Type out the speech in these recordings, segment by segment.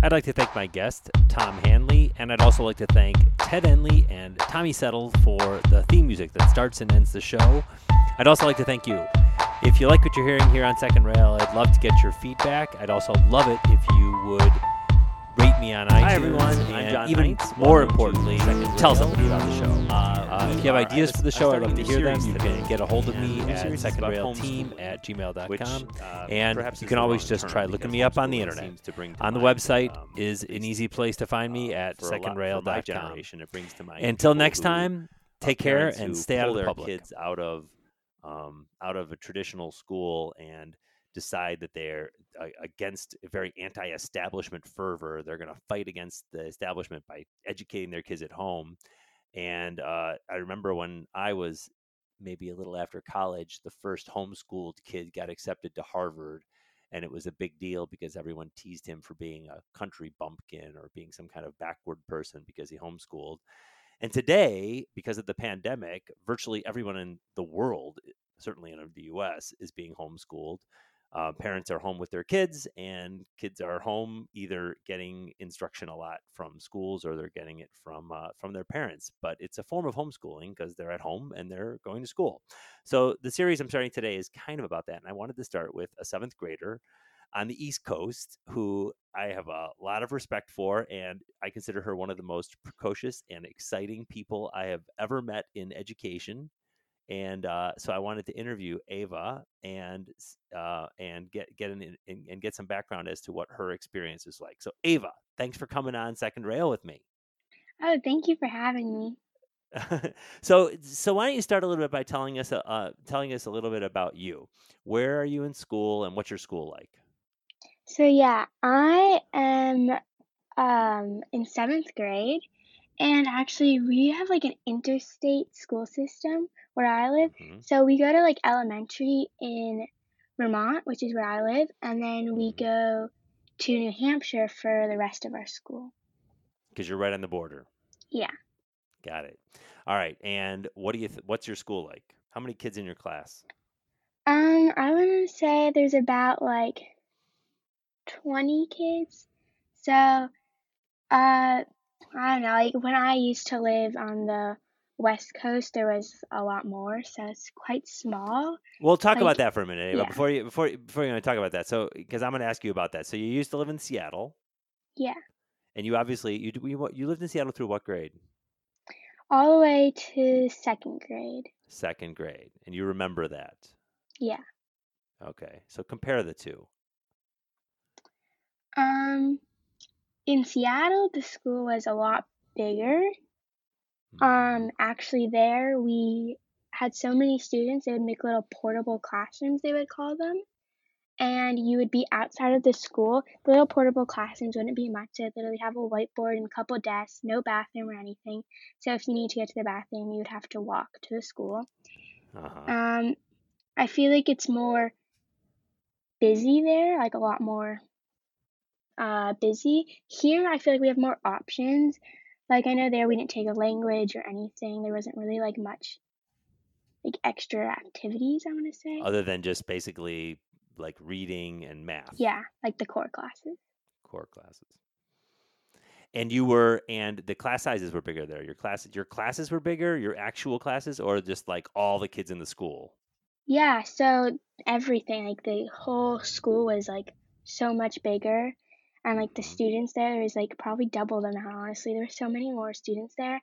I'd like to thank my guest, Tom Hanley, and I'd also like to thank Ted Enley and Tommy Settle for the theme music that starts and ends the show. I'd also like to thank you. If you like what you're hearing here on Second Rail, I'd love to get your feedback. I'd also love it if you would me on iTunes. Hi everyone, I'm John Even Knights. more importantly, tell us about the show. Uh, uh, uh if you have ideas for the show, I'd love to hear them. You can get a hold of me at secondrailteam at gmail.com. Uh, and you can always just try looking me up on the internet. On the website um, is an easy place to find me uh, at secondrail.com. Until next time, take care and stay out of the public. kids out of um, out of a traditional school and decide that they're against very anti-establishment fervor. They're going to fight against the establishment by educating their kids at home. And uh, I remember when I was maybe a little after college, the first homeschooled kid got accepted to Harvard. And it was a big deal because everyone teased him for being a country bumpkin or being some kind of backward person because he homeschooled. And today, because of the pandemic, virtually everyone in the world, certainly in the US, is being homeschooled. Uh, parents are home with their kids, and kids are home either getting instruction a lot from schools or they're getting it from uh, from their parents. But it's a form of homeschooling because they're at home and they're going to school. So the series I'm starting today is kind of about that, and I wanted to start with a seventh grader on the East Coast who I have a lot of respect for, and I consider her one of the most precocious and exciting people I have ever met in education. And uh, so I wanted to interview Ava and uh, and get get an, and, and get some background as to what her experience is like. So Ava, thanks for coming on Second Rail with me. Oh, thank you for having me. so so why don't you start a little bit by telling us uh, uh, telling us a little bit about you? Where are you in school, and what's your school like? So yeah, I am um in seventh grade, and actually we have like an interstate school system where I live. Mhm. So we go to like elementary in Vermont, which is where I live, and then we Mhm. go to New Hampshire for the rest of our school. Because you're right on the border. Yeah. Got it. All right. And what do you? Th- what's your school like? How many kids in your class? Um, I want to say there's about like 20 kids. So, uh, I don't know, like when I used to live on the West Coast, there was a lot more, so it's quite small. We'll talk Like- about that for a minute, yeah. Before you before before you want to talk about that, so because I'm going to ask you about that. So you used to live in Seattle, Yeah, and you obviously you you, you lived in Seattle through what grade? all the way to second grade. Second grade, and you remember that. Yeah. Okay. So compare the two. Um, in Seattle, the school was a lot bigger. Mhm. Um, actually, there we had so many students, they would make little portable classrooms, they would call them. And you would be outside of the school. The little portable classrooms wouldn't be much. They'd literally have a whiteboard and a couple desks, no bathroom or anything. So if you need to get to the bathroom, you would have to walk to the school. Uh-huh. Um, I feel like it's more busy there, like a lot more uh, busy. Here, I feel like we have more options. Like I know there we didn't take a language or anything. There wasn't really like much like extra activities. I want to say. Other than just basically like reading and math. Yeah, like the core classes. core classes. And you were, and the class sizes were bigger there. Your classes, your classes were bigger. Your actual classes, or just like all the kids in the school. Yeah, so everything, like the whole school was like so much bigger. And like the Mhm. students there, there was like probably double the amount, honestly. There were so many more students there.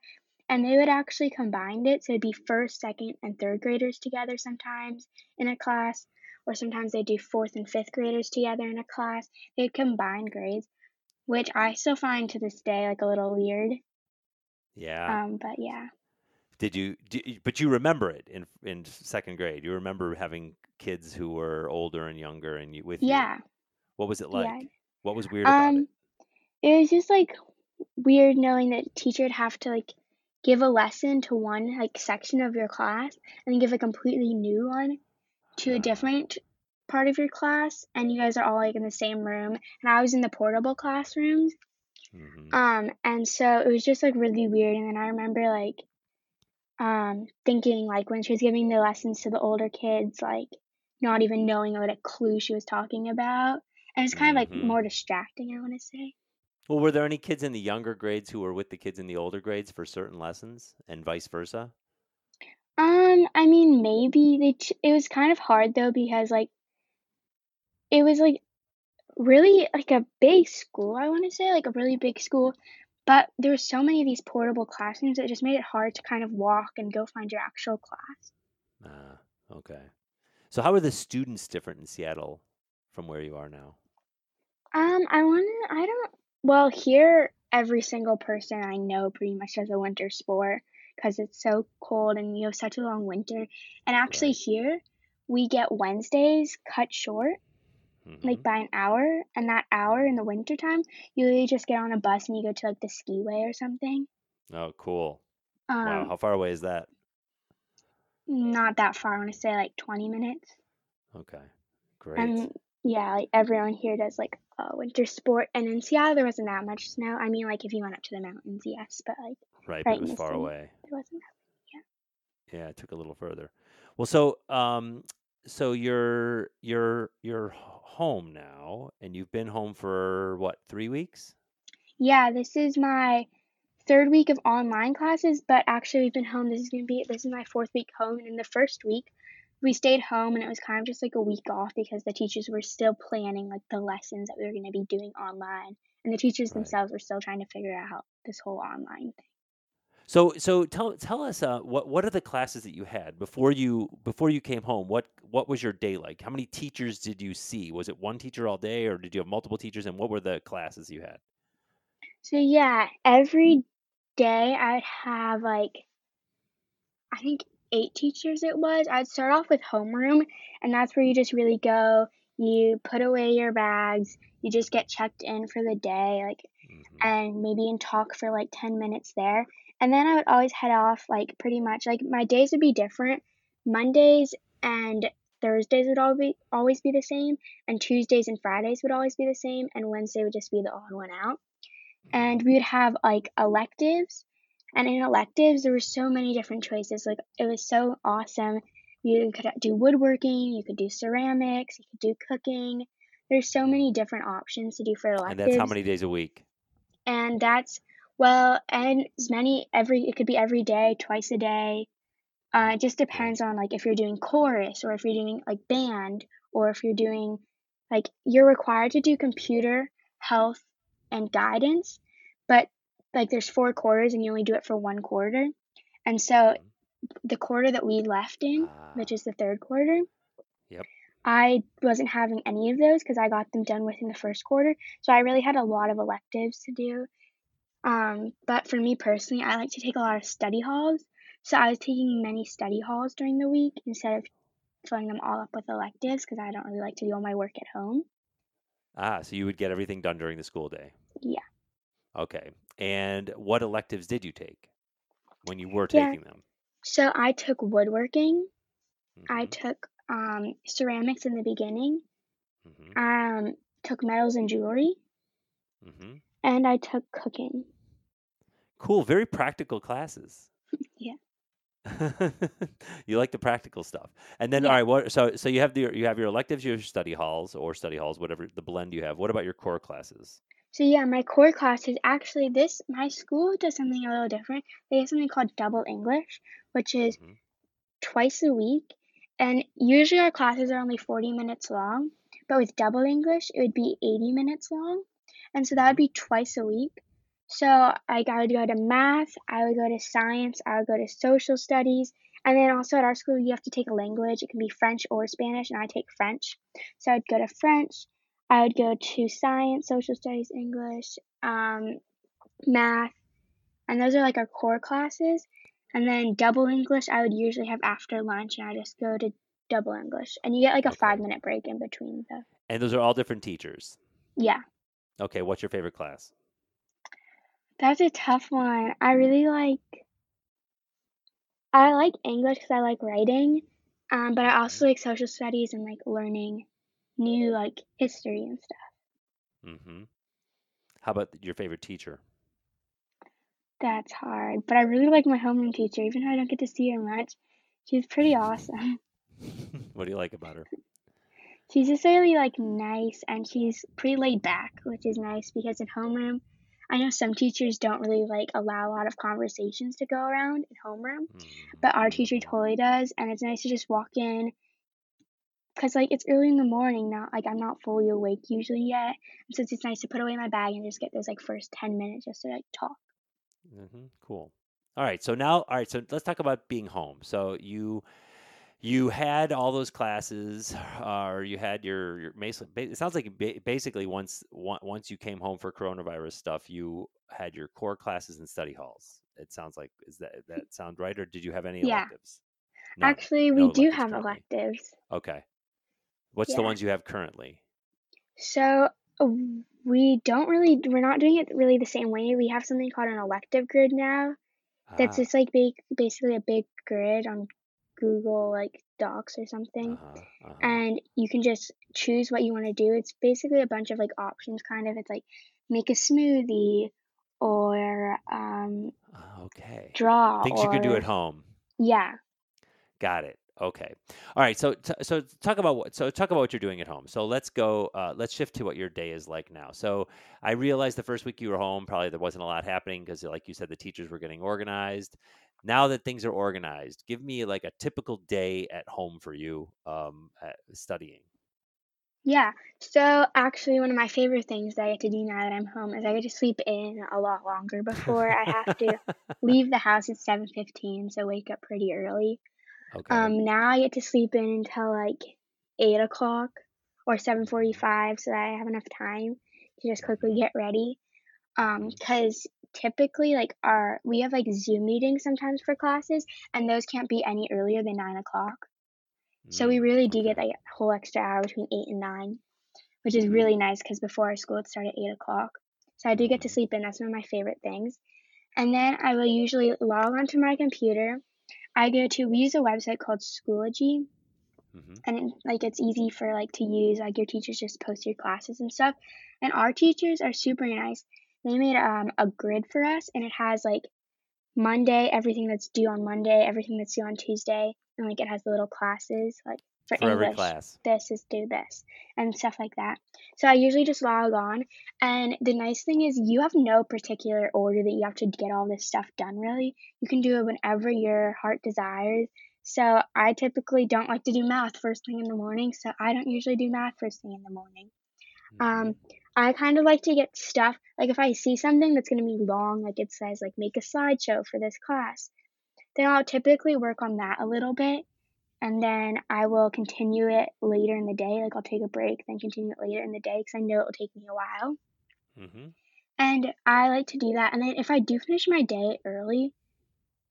And they would actually combine it. So it'd be first, second, and third graders together sometimes in a class. Or sometimes they do fourth and fifth graders together in a class. They'd combine grades, which I still find to this day like a little weird. Yeah. Um, but yeah. Did you? Do, you- but you remember it in in second grade. You remember having kids who were older and younger, and you with you. Yeah. What was it like? Yeah. What was weird about it? Um, it was just like weird knowing that teacher would have to like give a lesson to one like section of your class and then give a completely new one to a different part of your class and you guys are all like in the same room and I was in the portable classrooms Mhm. um and so it was just like really weird and then I remember like um thinking like when she was giving the lessons to the older kids like not even knowing what a clue she was talking about and it's kind of like more distracting I want to say Well, were there any kids in the younger grades who were with the kids in the older grades for certain lessons, and vice versa? Um, I mean, maybe they. Ch- it was kind of hard though because like it was like really like a big school. I want to say like a really big school, but there were so many of these portable classrooms that it just made it hard to kind of walk and go find your actual class. Ah, okay. So, how are the students different in Seattle from where you are now? Um, I want to. I don't. Well, here every single person I know pretty much does a winter sport because it's so cold and you have such a long winter. And actually, Right. here we get Wednesdays cut short, like hmm by an hour. And that hour in the wintertime, you literally just get on a bus and you go to like the skiway or something. Oh, cool. Wow. Um, How far away is that? not that far. I want to say like 20 minutes. Okay. Great. And yeah, like everyone here does like a winter sport. And in Seattle, there wasn't that much snow. I mean, like if you went up to the mountains, yes, but like Right, but right it was far city, away. there wasn't. Yeah, it took a little further. Well, so um, so you're you're you're home now, and you've been home for what, three weeks? Yeah, this is my third week of online classes, but actually we've been home. This is gonna be this is my fourth week home, and in the first week we stayed home and it was kind of just like a week off because the teachers were still planning like the lessons that we were gonna be doing online. And the teachers Right. themselves were still trying to figure out this whole online thing. So so tell tell us uh, what what are the classes that you had before you before you came home? What what was your day like? How many teachers did you see? Was it one teacher all day, or did you have multiple teachers? And what were the classes you had? So yeah, every day I'd have like I think eight teachers it was. I'd start off with homeroom, and that's where you just really go. You put away your bags, you just get checked in for the day, like, hmm and maybe and talk for like 10 minutes there. And then I would always head off, like, pretty much, like, my days would be different. Mondays and Thursdays would all be, always be the same, and Tuesdays and Fridays would always be the same, and Wednesday would just be the on one out and we would have like electives and in electives there were so many different choices. Like it was so awesome. You could do woodworking you could do ceramics you could do cooking. There's so many different options to do for electives. And that's how many days a week? and that's well and as many every it could be every day twice a day. Uh, it just depends on like if you're doing chorus or if you're doing like band or if you're doing like you're required to do computer health and guidance but like there's four quarters and you only do it for one quarter and so Mhm. the quarter that we left in which Ah, is the third quarter yep. I wasn't having any of those because I got them done within the first quarter. So I really had a lot of electives to do. Um, but for me personally, I like to take a lot of study halls. So I was taking many study halls during the week instead of filling them all up with electives because I don't really like to do all my work at home. Ah, so you would get everything done during the school day. Yeah. Okay. And what electives did you take when you were Yeah. taking them? So I took woodworking. I hmm took um, ceramics in the beginning. hmm Um, took metals and jewelry, Mm-hmm. and I took cooking. Cool. Very practical classes. Yeah. you like the practical stuff. And then, Yeah. all right, what? So, so you have the you have your electives, your study halls or study halls, whatever the blend you have. What about your core classes? So yeah, my core classes actually this my school does something a little different. They have something called double English, which is hmm twice a week, and usually our classes are only 40 minutes long, but with double English it would be 80 minutes long. And so that would be twice a week. So like I would go to math, I would go to science, I would go to social studies, and then also at our school you have to take a language. It can be French or Spanish, and I take French. So I'd go to French, I would go to science, social studies, English, um, math, and those are like our core classes. And then double English I would usually have after lunch, and I just go to double English, and you get like a five minute break in between the And those are all different teachers. yeah. Okay. What's your favorite class? That's a tough one. I really like I like English because I like writing, um, but I also like social studies and like learning new like history and stuff. Mm-hmm. How about your favorite teacher? That's hard, but I really like my homeroom teacher, even though I don't get to see her much. She's pretty awesome. what do you like about her? She's just really like nice, and she's pretty laid back, which is nice because in homeroom I know some teachers don't really like allow a lot of conversations to go around in homeroom, Mhm, but our teacher totally does, and it's nice to just walk in because like it's early in the morning now. Like I'm not fully awake usually yet, so it's just nice to put away my bag and just get those like first ten minutes just to like talk. hmm Cool. All right. So now, all right. So let's talk about being home. So you you had all those classes, uh, or you had your your It sounds like basically once once you came home for coronavirus stuff, you had your core classes and study halls. It sounds like is that that sound right, or did you have any Yeah, electives? None. actually No we do electives have currently. electives. Okay. What's the ones you have currently? So we don't really we're not doing it really the same way. We have something called an elective grid now. That's Ah. just like ba- basically a big grid on Google like Docs or something. Uh-huh. Uh-huh. And you can just choose what you want to do. It's basically a bunch of like options kind of. It's like make a smoothie or um Ah, Okay. draw Things you can do at home. yeah. Got it. Okay. All right. So, t- so talk about what. So, talk about what you're doing at home. So, let's go. Uh, let's shift to what your day is like now. So, I realized the first week you were home, probably there wasn't a lot happening because, like you said, the teachers were getting organized. Now that things are organized, give me like a typical day at home for you, um, studying. Yeah. So actually one of my favorite things that I get to do now that I'm home is I get to sleep in a lot longer before I have to leave the house at 7:15, so wake up pretty early. Okay. Um, now I get to sleep in until like eight o'clock or seven forty-five, so that I have enough time to just quickly get ready. Um, because typically like our we have like Zoom meetings sometimes for classes, and those can't be any earlier than nine o'clock. So we Mm, really do get like a whole extra hour between eight and nine, which is Mhm. really nice because before our school it started at eight o'clock. So I do get to sleep in. That's one of my favorite things. And then I will usually log onto my computer. I go to we use a website called Schoology, Mhm. and it, like it's easy for like to use. Like your teachers just post your classes and stuff. And our teachers are super nice. They made um a grid for us, and it has like Monday everything that's due on Monday, everything that's due on Tuesday, and like it has the little classes like for For every English class. this is do this and stuff like that. So I usually just log on and the nice thing is you have no particular order that you have to get all this stuff done really. You can do it whenever your heart desires. So I typically don't like to do math first thing in the morning, so I don't usually do math first thing in the morning. Mhm. Um I kind of like to get stuff like if I see something that's going to be long like it says like make a slideshow for this class, then I'll typically work on that a little bit and then I will continue it later in the day. Like I'll take a break, then continue it later in the day because I know it will take me a while. Mhm. And I like to do that. And then if I do finish my day early,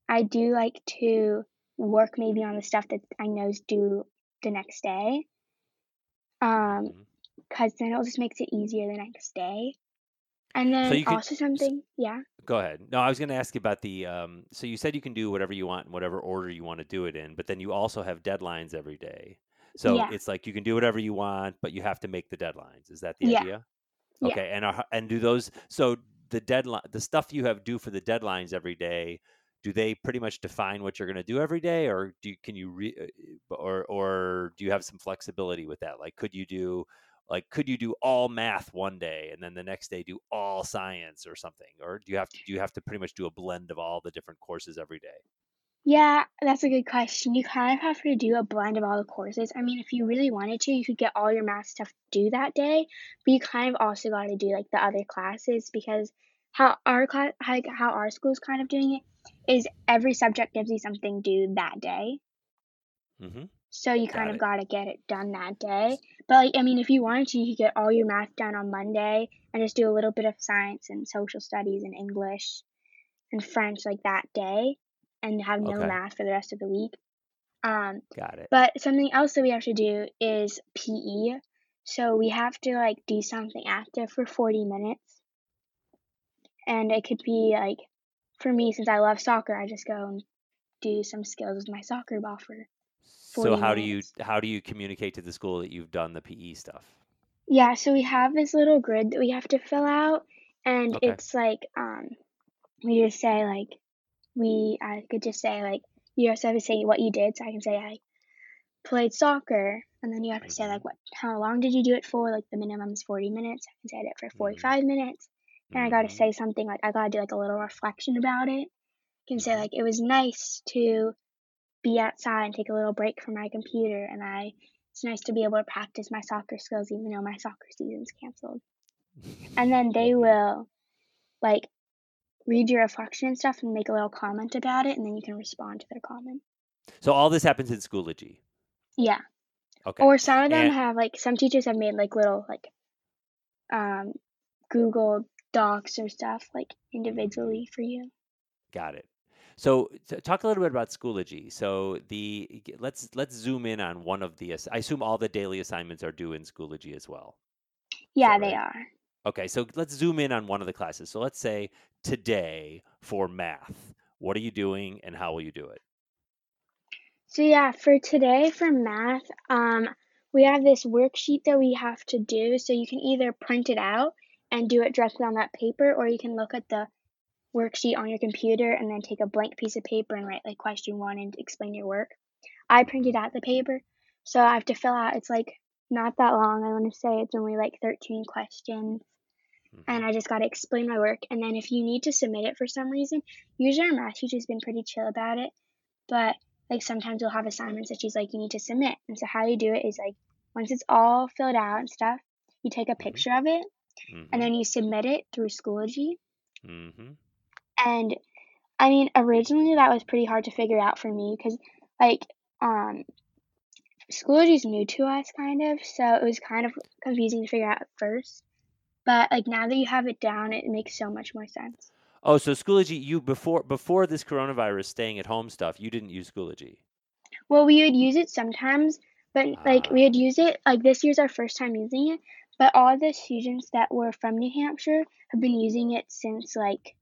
I do like to work maybe on the stuff that I know is due the next day. Um, because then it just makes it easier the next day. And So then could. also s- something, yeah. Go ahead. No, I was going to ask you about the. Um, so you said you can do whatever you want in whatever order you want to do it in, but then you also have deadlines every day. So Yeah. it's like you can do whatever you want, but you have to make the deadlines. Is that the Yeah. idea? Yeah. Okay. And are, and do those? So the deadline, the stuff you have due for the deadlines every day, do they pretty much define what you're going to do every day, or do you, can you re, uh, or or do you have some flexibility with that? Like, could you do like could you do all math one day and then the next day do all science or something or do you have to do you have to pretty much do a blend of all the different courses every day Yeah, that's a good question. You kind of have to do a blend of all the courses. I mean, if you really wanted to, you could get all your math stuff due that day, but you kind of also got to do like the other classes because how our class, how, how our school's kind of doing it is every subject gives you something due that day. mm-hmm. So you got kind of got to get it done that day. But like, I mean, if you wanted to, you could get all your math done on Monday and just do a little bit of science and social studies and English and French like that day and have no okay math for the rest of the week. Um, got it but something else that we have to do is PE. So we have to like do something active for 40 minutes. And it could be like, for me, since I love soccer, I just go and do some skills with my soccer ball for so 40 how do you how do you communicate to the school that you've done the pe stuff Yeah, so we have this little grid that we have to fill out, and okay it's like, um, we just say like, we, I could just say like, you also have to say what you did. So I can say I played soccer, and then you have to say mm-hmm. like what, how long did you do it for? Like the minimum is 40 minutes. I can say I did it for Mm-hmm. 45 minutes, and I got to Mhm. say something like I got to do like a little reflection about it. I can say like it was nice to be outside and take a little break from my computer, and I it's nice to be able to practice my soccer skills even though my soccer season's canceled. And then they will like read your reflection and stuff and make a little comment about it, and then you can respond to their comment. So all this happens in Schoology. Yeah. Okay. Or some of them And- have like some teachers have made like little like um Google Docs or stuff like individually for you. Got it. So t- talk a little bit about Schoology. So the let's let's zoom in on one of the. I assume all the daily assignments are due in Schoology as well. Yeah, that they are. Okay, so let's zoom in on one of the classes. So let's say today for math. What are you doing and how will you do it? So yeah, for today for math, um we have this worksheet that we have to do. So you can either print it out and do it directly on that paper or you can look at the worksheet on your computer and then take a blank piece of paper and write like question 1 and explain your work. I printed out the paper, so I have to fill out it's like not that long. I want to say it's only like 13 questions. Mhm. and I just got to explain my work. And then if you need to submit it for some reason, usually our math teacher's been pretty chill about it, but like sometimes we'll have assignments that she's like, you need to submit. And so how you do it is like once it's all filled out and stuff, you take a picture of it Mhm. and then you submit it through Schoology. Mhm. And I mean, originally that was pretty hard to figure out for me because like um Schoology's new to us kind of, so it was kind of confusing to figure out at first. But like now that you have it down, it makes so much more sense. Oh, so Schoology, you before before this coronavirus staying at home stuff, you didn't use Schoology. Well, we would use it sometimes, but like Ah. we would use it like this year's our first time using it. But all the students that were from New Hampshire have been using it since like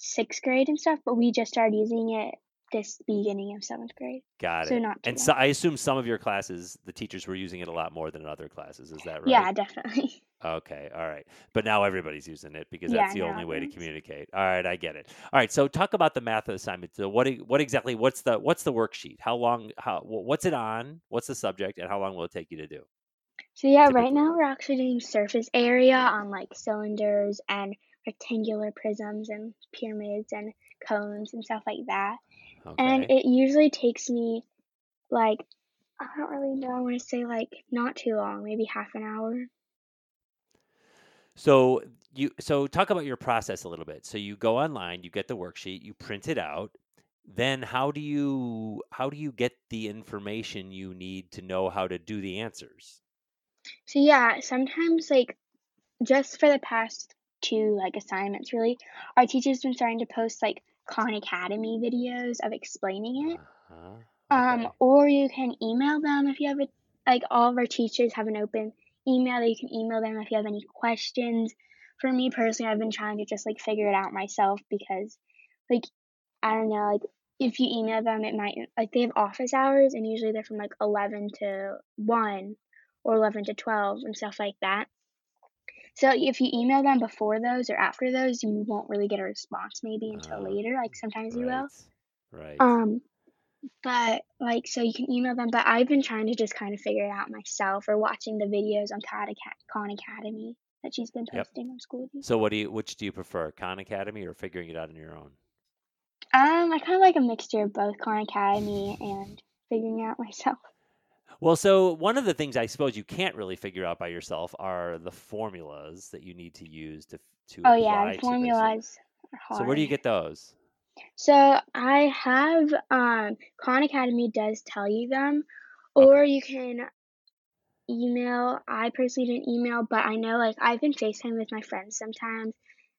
sixth grade and stuff. But we just started using it this beginning of seventh grade. Got So it. not too and so I assume some of your classes, the teachers were using it a lot more than other classes. Is that right? Yeah, definitely. Okay, all right. But now everybody's using it because Yeah, that's the now only way to communicate. All right, I get it. All right, so talk about the math assignment. So what what exactly what's the what's the worksheet? How long how what's it on? What's the subject and how long will it take you to do? So yeah, Typically. right now we're actually doing surface area on like cylinders and rectangular prisms and pyramids and cones and stuff like that. Okay. And it usually takes me like I don't really know, I want to say like not too long, maybe half an hour. So you so talk about your process a little bit. So you go online, you get the worksheet, you print it out. Then how do you how do you get the information you need to know how to do the answers? So yeah, sometimes like just for the past two like assignments really, our teacher's been starting to post like Khan Academy videos of explaining it. Uh-huh. Um, or you can email them if you have a like all of our teachers have an open email that you can email them if you have any questions. For me personally, I've been trying to just like figure it out myself because like I don't know, like if you email them it might like they have office hours and usually they're from like eleven to one or eleven to twelve and stuff like that. So if you email them before those or after those, you won't really get a response maybe until Ah, later. Like sometimes you will. Right. Right. Um, but like, so you can email them. But I've been trying to just kind of figure it out myself, or watching the videos on Khan, Khan Academy that she's been Yep. posting on school. So what do you which do you prefer, Khan Academy or figuring it out on your own? Um, I kind of like a mixture of both Khan Academy and figuring it out myself. Well, so one of the things I suppose you can't really figure out by yourself are the formulas that you need to use to to Oh yeah, the formulas hard. So where do you get those? So I have um Khan Academy does tell you them, Okay. or you can email. I personally didn't email, but I know like I've been FaceTime with my friends sometimes,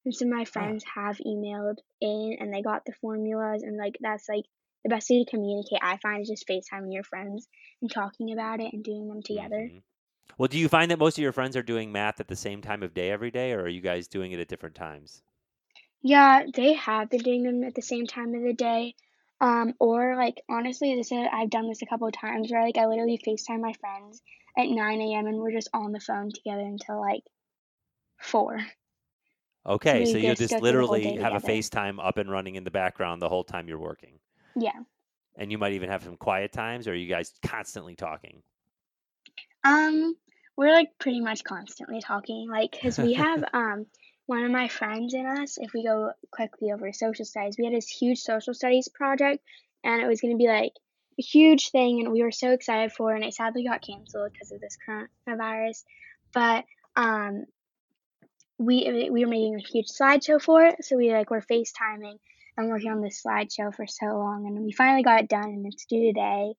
and some of my friends have emailed in and they got the formulas, and like that's like the best way to communicate. I find is just FaceTiming your friends and talking about it and doing them together. Mhm. Well, do you find that most of your friends are doing math at the same time of day every day, or are you guys doing it at different times? Yeah, they have been doing them at the same time of the day. Um, or like honestly, this is, I've done this a couple of times where like I literally FaceTime my friends at 9 a.m. and we're just on the phone together until like four. Okay, we so you just just go through the whole literally have a together. FaceTime up and running in the background the whole time you're working. Yeah. And you might even have some quiet times, or are you guys constantly talking? Um, we're like pretty much constantly talking, like, cause we have um one of my friends and us, if we go quickly over social studies, we had this huge social studies project, and it was going to be like a huge thing, and we were so excited for, it, and it sadly got canceled because of this coronavirus. But um, we we were making a huge slideshow for it, so we like were FaceTiming and working on this slideshow for so long, and we finally got it done, and it's due today.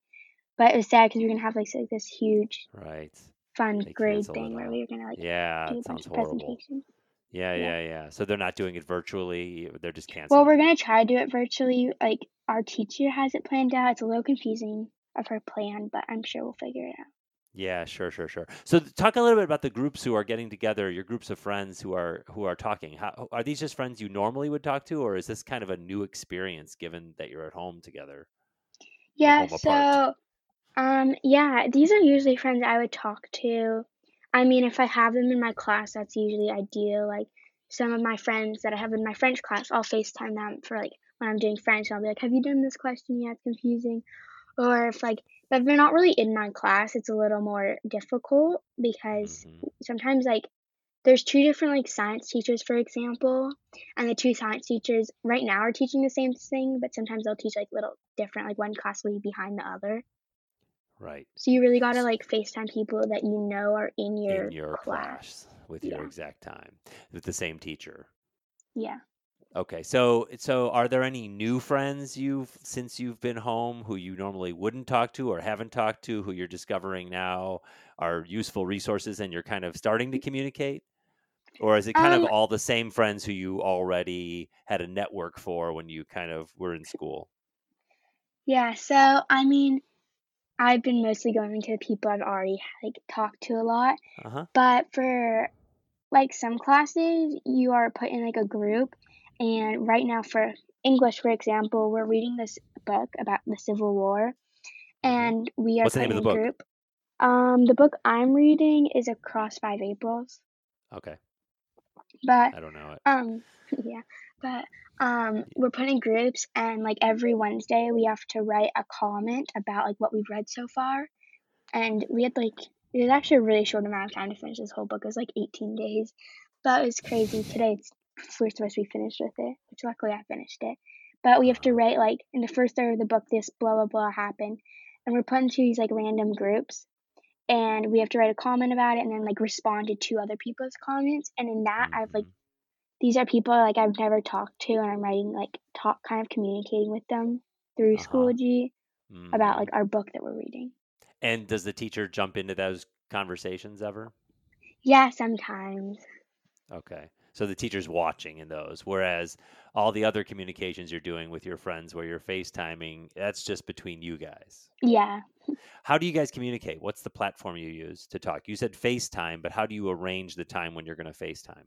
But it was sad because we are gonna have like, so, this huge, right, fun They grade thing where we were gonna like Yeah, do a bunch of presentations. Yeah, Yeah. yeah, yeah. So they're not doing it virtually. They're just canceling. Well, we're gonna try to do it virtually. Like our teacher has it planned out. It's a little confusing of her plan, but I'm sure we'll figure it out. Yeah, sure, sure, sure. So talk a little bit about the groups who are getting together, your groups of friends who are who are talking. How are these just friends you normally would talk to, or is this kind of a new experience given that you're at home together? Yeah, home so um yeah, these are usually friends I would talk to. I mean, if I have them in my class, that's usually ideal. Like some of my friends that I have in my French class, I'll FaceTime them for like when I'm doing French, I'll be like, "Have you done this question yet? It's confusing." Or if like but if they're not really in my class, it's a little more difficult because Mhm. sometimes like there's two different like science teachers for example and the two science teachers right now are teaching the same thing but sometimes they'll teach like little different like one class will be behind the other Right. so you really got to like facetime people that you know are in your, In your class class with your exact time with the same teacher. yeah Okay, so so are there any new friends you've since you've been home who you normally wouldn't talk to or haven't talked to who you're discovering now are useful resources and you're kind of starting to communicate? Or is it kind Um, of all the same friends who you already had a network for when you kind of were in school? yeah so i mean i've been mostly going to the people i've already like talked to a lot Uh-huh. but for like some classes you are put in like a group and right now for english for example we're reading this book about the civil war and we are What's the name of the book? group um the book i'm reading is across five aprils Okay. but I don't know it. um yeah but um we're putting groups and like every wednesday we have to write a comment about like what we've read so far and we had like it was actually a really short amount of time to finish this whole book it was like 18 days but it was crazy today it's we're supposed to be finished with it which luckily i finished it but we have to write like in the first third of the book this blah blah blah happened and we're put into these like random groups and we have to write a comment about it and then like respond to two other people's comments and in that i've like Mhm. these are people like I've never talked to, and I'm writing like talk, kind of communicating with them through Uh-huh. Schoology about Mhm. like our book that we're reading. And does the teacher jump into those conversations ever? Yeah, sometimes. Okay. So the teacher's watching in those, whereas all the other communications you're doing with your friends where you're FaceTiming, that's just between you guys. Yeah. How do you guys communicate? What's the platform you use to talk? You said FaceTime, but how do you arrange the time when you're going to FaceTime?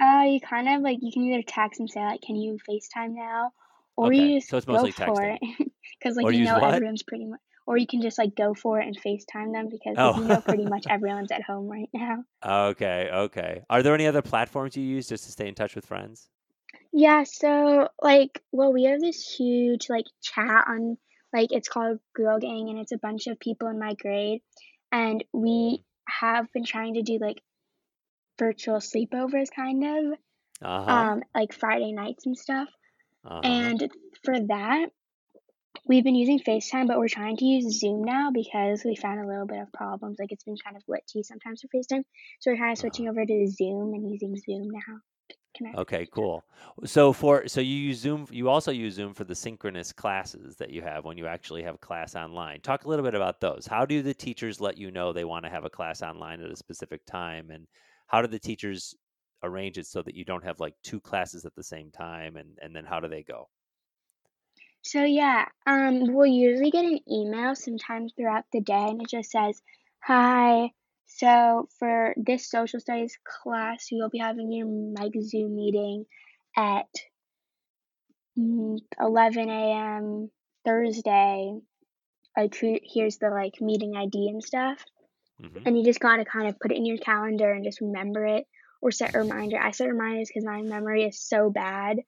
Uh, you kind of like you can either text and say like, "Can you FaceTime now?" Or Okay, you just so it's go mostly for it because like Or you know what? everyone's pretty much. Or you can just like go for it and FaceTime them because Oh. you know pretty much everyone's at home right now. Okay, okay. Are there any other platforms you use just to stay in touch with friends? Yeah, so like, well, we have this huge like chat on like it's called Girl Gang and it's a bunch of people in my grade and we have been trying to do like virtual sleepovers kind of Uh-huh. um like Friday nights and stuff. uh-huh. And for that, we've been using FaceTime, but we're trying to use Zoom now because we found a little bit of problems. Like it's been kind of glitchy sometimes for FaceTime. So we're kind of switching over to Zoom and using Zoom now connect. Okay, cool. So for so you use Zoom you also use Zoom for the synchronous classes that you have when you actually have class online. Talk a little bit about those. How do the teachers let you know they want to have a class online at a specific time and how do the teachers arrange it so that you don't have like two classes at the same time and and then how do they go? So yeah, um, we'll usually get an email sometime throughout the day, and it just says, "Hi, so for this social studies class, you'll be having your mic Zoom meeting at mm, 11 a.m. Thursday. I here- here's the like meeting ID and stuff, Mhm. and you just gotta kind of put it in your calendar and just remember it, or set a reminder. I set reminders because my memory is so bad.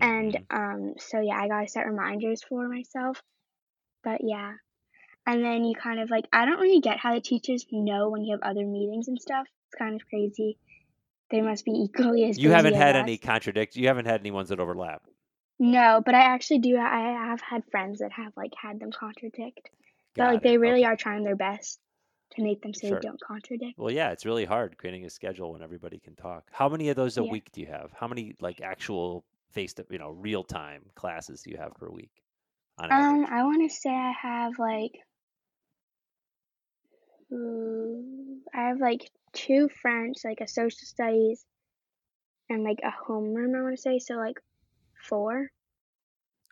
And Mhm. um, so yeah, I gotta set reminders for myself. But yeah, and then you kind of like I don't really get how the teachers know when you have other meetings and stuff. It's kind of crazy they must be equally as You haven't had us. any contradict. You haven't had any ones that overlap. No, but I actually do. I have had friends that have like had them contradict. But Got like they really Okay. are trying their best to make them so Sure. they don't contradict. Well, yeah, it's really hard creating a schedule when everybody can talk. How many of those a Yeah. week do you have? How many like actual face to you know real time classes do you have per week Um, average? I want to say I have like, ooh, I have like two French, like a social studies, and like a homeroom. I want to say so like four.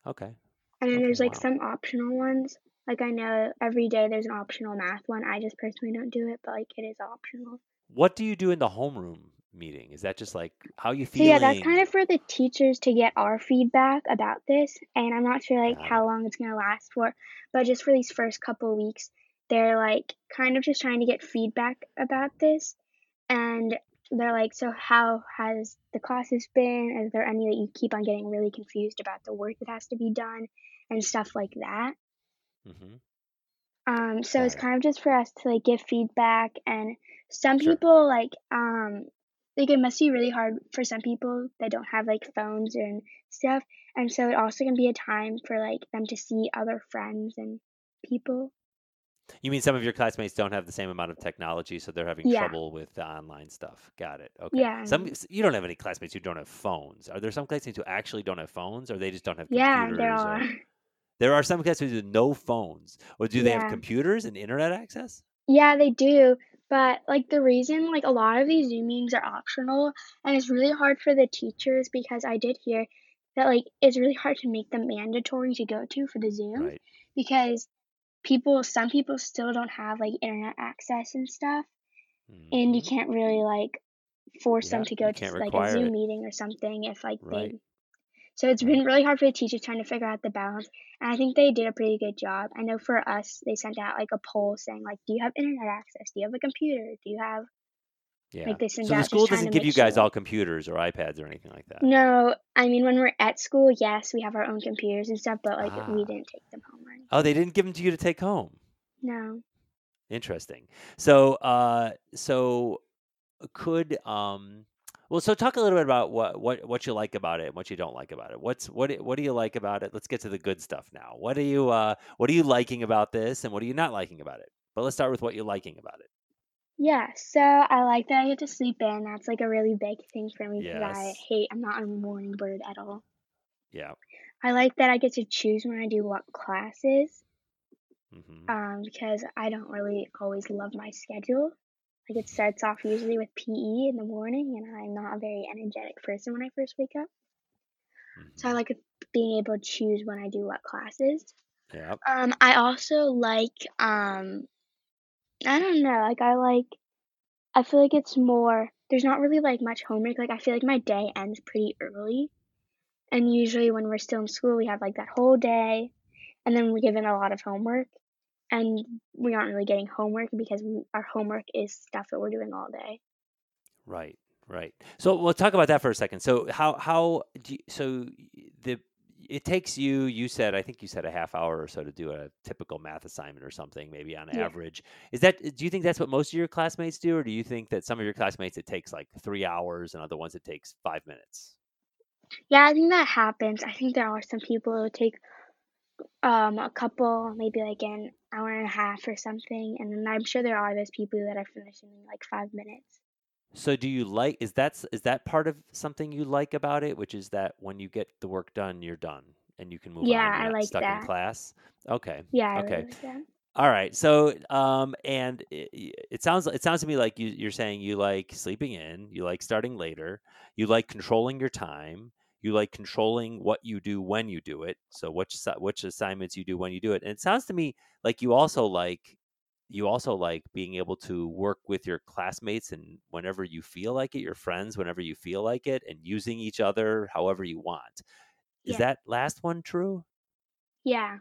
Okay. And then Okay. there's like Wow. some optional ones. Like I know every day there's an optional math one. I just personally don't do it, but like it is optional. What do you do in the homeroom meeting? Is that just like how you So yeah, that's kind of for the teachers to get our feedback about this, and I'm not sure like Got how long it's gonna last for, but just for these first couple weeks, they're like kind of just trying to get feedback about this, and they're like, so how has the classes been? Is there any that you keep on getting really confused about the work that has to be done and stuff like that? Mm-hmm. Um, so Got it's it. kind of just for us to like give feedback and some Sure. people like um like it must be really hard for some people that don't have like phones and stuff and so it also can be a time for like them to see other friends and people. You mean some of your classmates don't have the same amount of technology, so they're having Yeah. trouble with the online stuff? Got it. Okay. Yeah. Some you don't have any classmates who don't have phones. Are there some classmates who actually don't have phones, or they just don't have Yeah, there or- are. There are some classmates with no phones, or do they have computers and internet access? Yeah, they do. But like the reason like a lot of these Zoom meetings are optional and it's really hard for the teachers because I did hear that like it's really hard to make them mandatory to go to for the Zoom Right. because people some people still don't have like internet access and stuff and you Mhm. can't really like force them to go to like a Zoom it. meeting or something if like Right. they so it's been really hard for the teachers trying to figure out the balance and I think they did a pretty good job. I know for us they sent out like a poll saying like do you have internet access? Do you have a computer? Do you have Yeah. like they sent So the school doesn't give you guys sure. all computers or iPads or anything like that. No, I mean when we're at school, yes, we have our own computers and stuff, but like we Ah. didn't take them home or anything. Oh, they didn't give them to you to take home. No. Interesting. So, uh, so could um, well, so talk a little bit about what what what you like about it and what you don't like about it. What's what do- what do you like about it? Let's get to the good stuff now. What are you uh, what are you liking about this, and what are you not liking about it? But let's start with what you're liking about it. Yeah, so I like that I get to sleep in. That's like a really big thing for me because I hate, I'm not a morning bird at all. Yeah. I like that I get to choose when I do what classes, hmm um, because I don't really always love my schedule. Like it starts off usually with PE in the morning, and I'm not a very energetic person when I first wake up. So I hmm like being able to choose when I do what classes. Yeah. Um, I also like, um, I don't know, like I like, I feel like it's more, there's not really like much homework. Like I feel like my day ends pretty early. And usually when we're still in school, we have like that whole day and then we're given a lot of homework. And we aren't really getting homework because we, our homework is stuff that we're doing all day. Right, right. So we'll talk about that for a second. So how how do you, so the it takes you you said I think you said a half hour or so to do a typical math assignment or something maybe on Yeah. average. Is that do you think that's what most of your classmates do or do you think that some of your classmates it takes like 3 hours and other ones it takes 5 minutes? Yeah, I think that happens. I think there are some people who take um a couple, maybe like an hour and a half or something. And then I'm sure there are those people that are finishing in like five minutes. So do you like is that is that part of something you like about it which is that when you get the work done you're done and you can move on Yeah, I like stuck in class? Okay. Yeah, Okay. really that. All right. So, um, and it, it sounds it sounds to me like you, you're saying you like sleeping in, you like starting later, you like controlling your time, you like controlling what you do when you do it. So, which which assignments you do when you do it. And it sounds to me like you also like you also like being able to work with your classmates and whenever you feel like it, your friends whenever you feel like it, and using each other however you want. Is Yeah. that last one true? Yeah.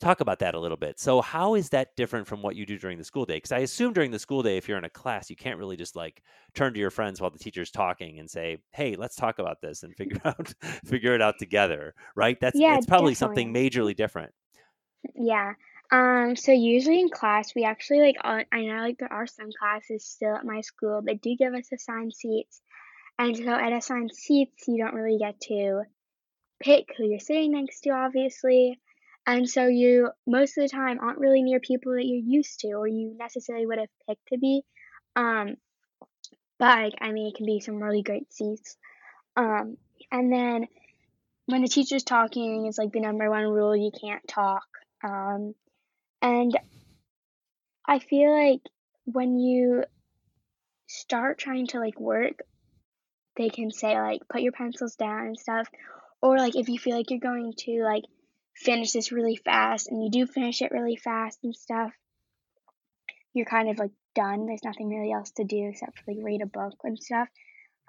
Talk about that a little bit. So, how is that different from what you do during the school day? Because I assume during the school day, if you're in a class, you can't really just like turn to your friends while the teacher's talking and say, "Hey, let's talk about this and figure out figure it out together." Right? That's Yeah, it's probably something majorly different. Yeah. Um, so usually in class, we actually like, I know like there are some classes still at my school that do give us assigned seats. And so at assigned seats, you don't really get to pick who you're sitting next to, obviously. And so you, most of the time, aren't really near people that you're used to or you necessarily would have picked to be. Um, but like, I mean, it can be some really great seats. Um, and then when the teacher's talking, it's like the number one rule you can't talk. Um, and I feel like when you start trying to like work, they can say like put your pencils down and stuff. Or like if you feel like you're going to like finish this really fast and you do finish it really fast and stuff, you're kind of like done. There's nothing really else to do except for like read a book and stuff.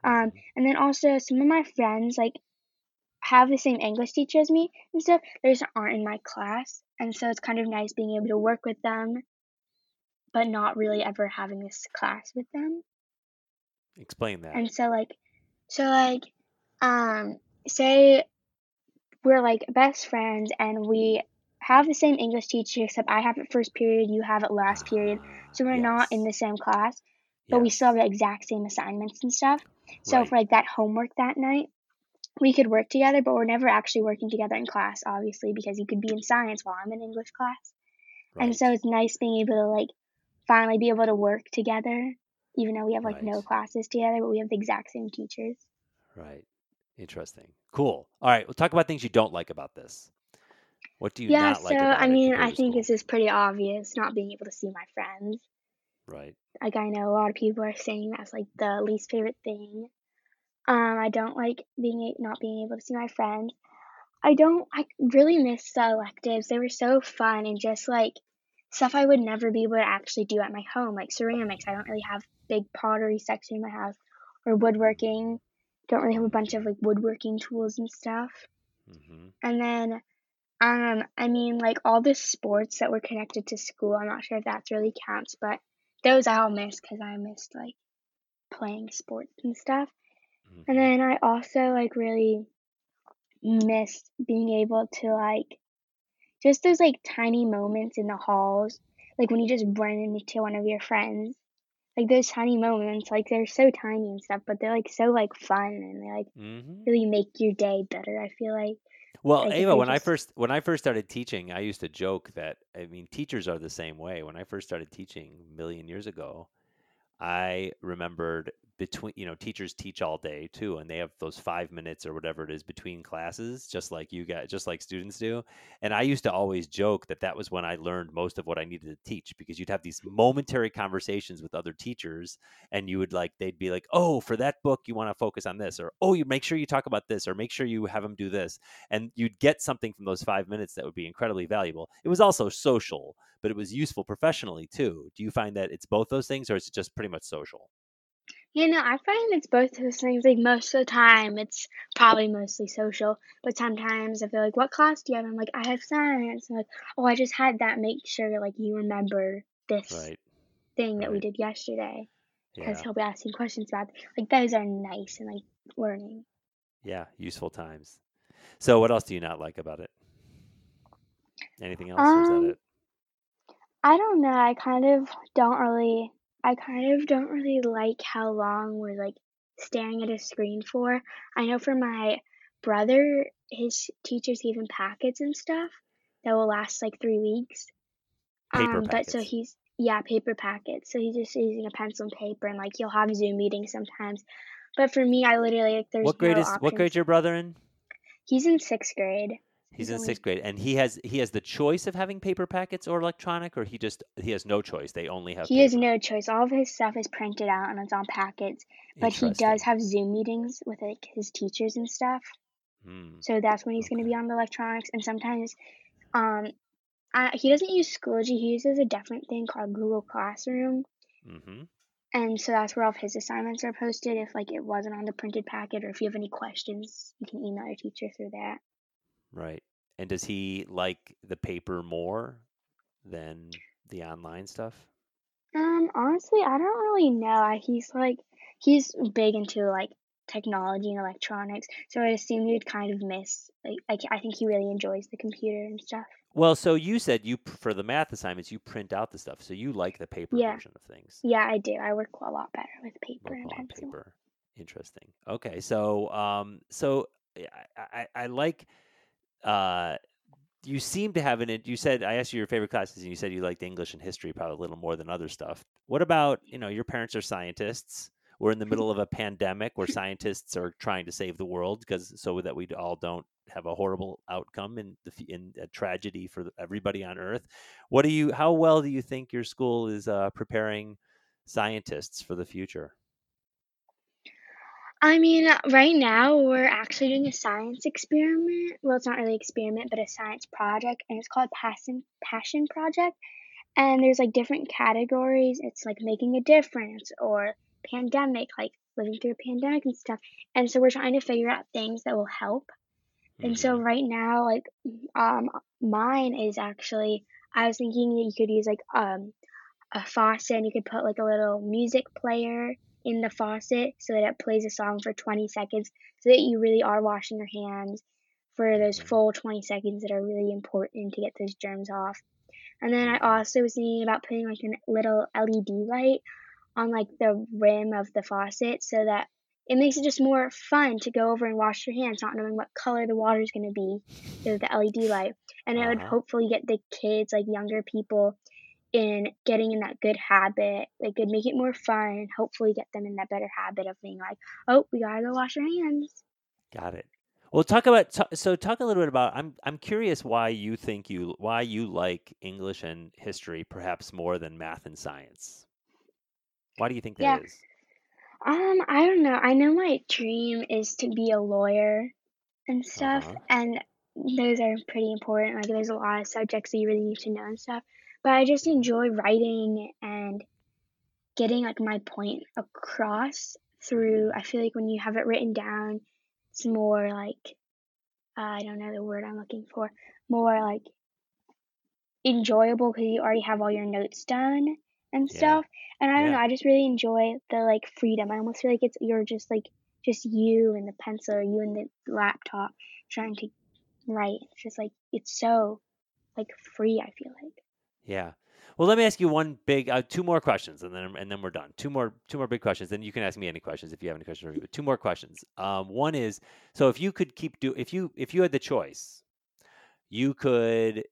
Um, and then also some of my friends like have the same English teacher as me and stuff. They just aren't in my class, and so it's kind of nice being able to work with them, but not really ever having this class with them. Explain that. And so like, so like, um, say we're like best friends and we have the same English teacher except I have it first period, you have it last ah, period. So we're not in the same class, but we still have the exact same assignments and stuff. So Right. for like that homework that night, we could work together, but we're never actually working together in class, obviously, because you could be in science while I'm in English class. And so it's nice being able to like finally be able to work together, even though we have like no classes together, but we have the exact same teachers. Right. Interesting. Cool. All right. We'll talk about things you don't like about this. What do you Yeah, not so like about I mean, I think school? this is pretty obvious, not being able to see my friends. Right. Like I know a lot of people are saying that's like the least favorite thing. Um, I don't like being not being able to see my friends. I don't. I really miss the electives. They were so fun and just like stuff I would never be able to actually do at my home, like ceramics. I don't really have big pottery section in my house, or woodworking. Don't really have a bunch of like woodworking tools and stuff. Mm-hmm. And then, um, I mean, like all the sports that were connected to school. I'm not sure if that's really counts, but those I all missed because I missed like playing sports and stuff. And Mm-hmm. then I also like really missed being able to like just those like tiny moments in the halls, like when you just run into one of your friends. Like those tiny moments, like they're so tiny and stuff, but they're like so like fun and they like Mm-hmm. really make your day better. I feel like Well, like Ava, when I first when I first started teaching, I used to joke that I mean teachers are the same way. When I first started teaching a million years ago, I remembered between you know teachers teach all day too, and they have those five minutes or whatever it is between classes, just like you guys, just like students do. And I used to always joke that that was when I learned most of what I needed to teach because you'd have these momentary conversations with other teachers, and you would like they'd be like, "Oh, for that book, you want to focus on this," or "Oh, you make sure you talk about this," or "Make sure you have them do this," and you'd get something from those five minutes that would be incredibly valuable. It was also social, but it was useful professionally too. Do you find that it's both those things, or is it just pretty much social? You know, I find it's both those things. Like most of the time, it's probably mostly social, but sometimes I feel like, "What class do you have?" I'm like, "I have science." And like, "Oh, I just had that." Make sure like you remember this Right. thing that we did yesterday, because Yeah. he'll be asking questions about. Like those are nice and like learning. Yeah. Useful times. So, what else do you not like about it? Anything else, or is that Um, it? I don't know. I kind of don't really. I kind of don't really like how long we're like staring at a screen for. I know for my brother, his teachers gave him packets and stuff that will last like three weeks. Paper Um, but so he's yeah, paper packets. So he's just using a pencil and paper, and like he'll have Zoom meetings sometimes. But for me, I literally like there's What grade no is what grade your brother in? He's in sixth grade. He's He's in only sixth grade, and he has he has the choice of having paper packets or electronic, or he just he has no choice. They only have he has no choice. All of his stuff is printed out and it's on packets. But he does have Zoom meetings with like his teachers and stuff. Hmm. So that's when he's going to be on the electronics. And sometimes, um, I, he doesn't use Schoology. He uses a different thing called Google Classroom. Mm-hmm. And so that's where all of his assignments are posted. If like it wasn't on the printed packet, or if you have any questions, you can email your teacher through that. Right. And does he like the paper more than the online stuff? Um, honestly, I don't really know. He's like he's big into like technology and electronics. So I assume you'd kind of miss. Like, like I think he really enjoys the computer and stuff. Well, so you said you for the math assignments you print out the stuff, so you like the paper Yeah. version of things. Yeah, I do. I work a lot better with paper and pencil. paper. Interesting. Okay, so um, so I, I, I like uh, you seem to have an. You said I asked you your favorite classes, and you said you liked English and history probably a little more than other stuff. What about you know your parents are scientists. We're in the middle of a pandemic where scientists are trying to save the world because so that we all don't have a horrible outcome in the in a tragedy for everybody on Earth. What do you? How well do you think your school is uh, preparing scientists for the future? I mean, right now we're actually doing a science experiment. Well, it's not really experiment, but a science project, and it's called Passion Passion Project. And there's like different categories. It's like making a difference or pandemic, like living through a pandemic and stuff. And so we're trying to figure out things that will help. And so Mhm. right now, like, um, mine is actually I was thinking that you could use like um a faucet and you could put like a little music player in the faucet so that it plays a song for 20 seconds so that you really are washing your hands for those Mhm. full 20 seconds that are really important to get those germs off. And then I also was thinking about putting like a little LED light on like the rim of the faucet so that it makes it just more fun to go over and wash your hands not knowing what color the water is going to be with the LED light. And it would Uh-huh. hopefully get the kids, like younger people, in getting in that good habit. It could make it more fun hopefully get them in that better habit of being like, oh, we gotta go wash our hands. Got it. Well, talk about ta- so talk a little bit about. I'm I'm curious why you think you why you like English and history perhaps more than math and science. Why do you think Yeah. that is? Um, I don't know. I know my dream is to be a lawyer and stuff, Uh-huh. and those are pretty important. Like, there's a lot of subjects that you really need to know and stuff. But I just enjoy writing and getting like my point across through. I feel like when you have it written down, it's more like uh, I don't know the word I'm looking for. More like enjoyable because you already have all your notes done and Yeah. stuff. And I don't Yeah. know. I just really enjoy the like freedom. I almost feel like it's you're just like just you and the pencil or you and the laptop trying to write. It's just like it's so like free. I feel like. Yeah. Well, let me ask you one big, uh, two more questions, and then and then we're done. Two more, two more big questions. Then you can ask me any questions if you have any questions. But two more questions. Um, one is, so if you could keep do, if you if you had the choice, you could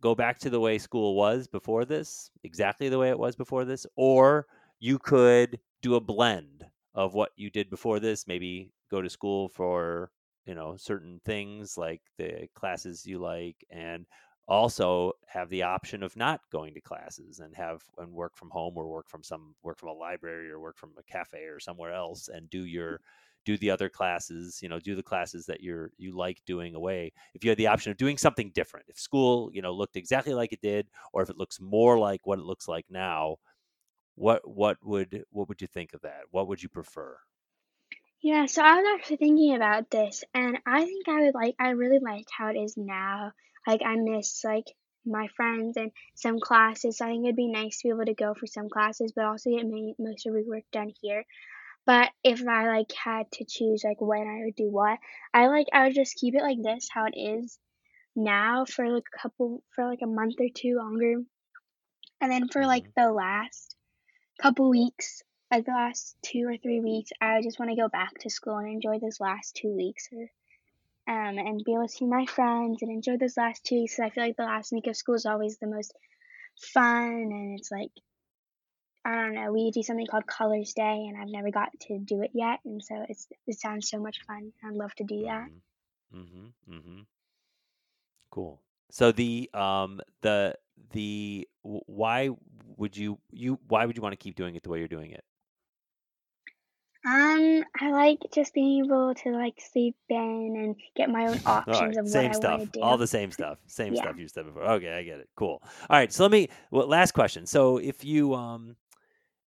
go back to the way school was before this, exactly the way it was before this, or you could do a blend of what you did before this. Maybe go to school for you know certain things like the classes you like and also have the option of not going to classes and have and work from home or work from some work from a library or work from a cafe or somewhere else and do your do the other classes you know do the classes that you're you like doing away. If you had the option of doing something different if school you know looked exactly like it did or if it looks more like what it looks like now what what would what would you think of that? What would you prefer? Yeah, so I was actually thinking about this, and I think I would like, I really like how it is now. Like, I miss, like, my friends and some classes. So I think it'd be nice to be able to go for some classes, but also get ma- most of your work done here. But if I, like, had to choose, like, when I would do what, I, like, I would just keep it like this, how it is now for, like, a couple, for, like, a month or two longer. And then for, like, mm-hmm. the last couple weeks, like the last two or three weeks, I just want to go back to school and enjoy those last two weeks, or, um, and be able to see my friends and enjoy those last two weeks. I feel like the last week of school is always the most fun, and it's like I don't know. We do something called Colors Day, and I've never got to do it yet, and so it's it sounds so much fun. I'd love to do that. Mm-hmm. Mm-hmm. Cool. So the um the the why would you you why would you want to keep doing it the way you're doing it? Um, I like just being able to like sleep in and get my own options right, of what same I stuff. want to do. All the same stuff. Same Yeah. stuff you said before. Okay, I get it. Cool. All right. So let me. Well, last question. So if you um,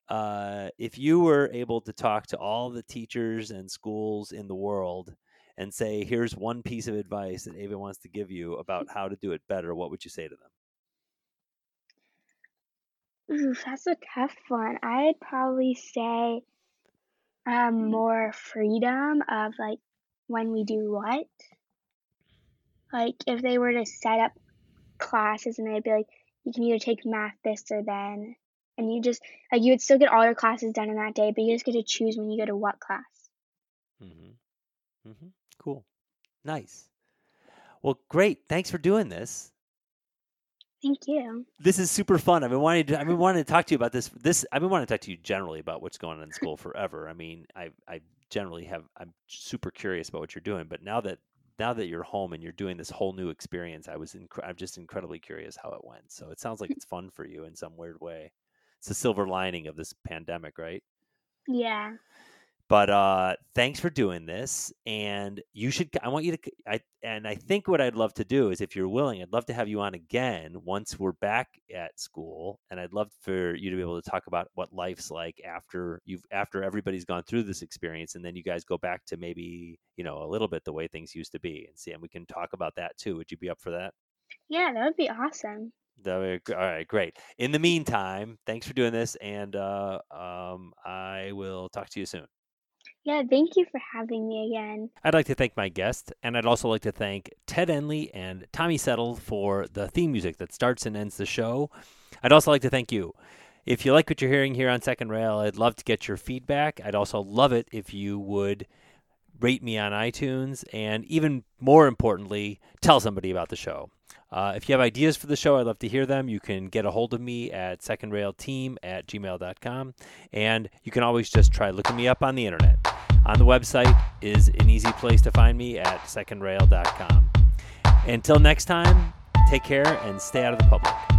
uh, if you were able to talk to all the teachers and schools in the world and say, "Here's one piece of advice that Ava wants to give you about how to do it better," what would you say to them? Ooh, that's a tough one. I'd probably say, Um, more freedom of like when we do what. Like if they were to set up classes and they'd be like, you can either take math this or then, and you just like you would still get all your classes done in that day, but you just get to choose when you go to what class. Mm-hmm. Mm-hmm. Cool. Nice. Well, great. Thanks for doing this. Thank you. This is super fun. I've been wanting to. I've been wanting to talk to you about this. This. I've been wanting to talk to you generally about what's going on in school forever. I mean, I. I generally have. I'm super curious about what you're doing, but now that now that you're home and you're doing this whole new experience, I was. Inc- I'm just incredibly curious how it went. So it sounds like it's fun for you in some weird way. It's a silver lining of this pandemic, right? Yeah. But uh thanks for doing this and you should i want you to i and i think what i'd love to do is if you're willing i'd love to have you on again once we're back at school and i'd love for you to be able to talk about what life's like after you've after everybody's gone through this experience and then you guys go back to maybe you know a little bit the way things used to be and see and we can talk about that too. Would you be up for that? Yeah, that would be awesome. that would, all right great. In the meantime thanks for doing this and uh um i will talk to you soon Yeah, thank you for having me again. I'd like to thank my guest, and I'd also like to thank Ted Enley and Tommy Settle for the theme music that starts and ends the show. I'd also like to thank you. If you like what you're hearing here on Second Rail, I'd love to get your feedback. I'd also love it if you would rate me on iTunes, and even more importantly, tell somebody about the show. Uh, if you have ideas for the show, I'd love to hear them. You can get a hold of me at secondrailteam at gmail.com, and you can always just try looking me up on the internet. On the website is an easy place to find me at secondrail.com. Until next time, take care and stay out of the public.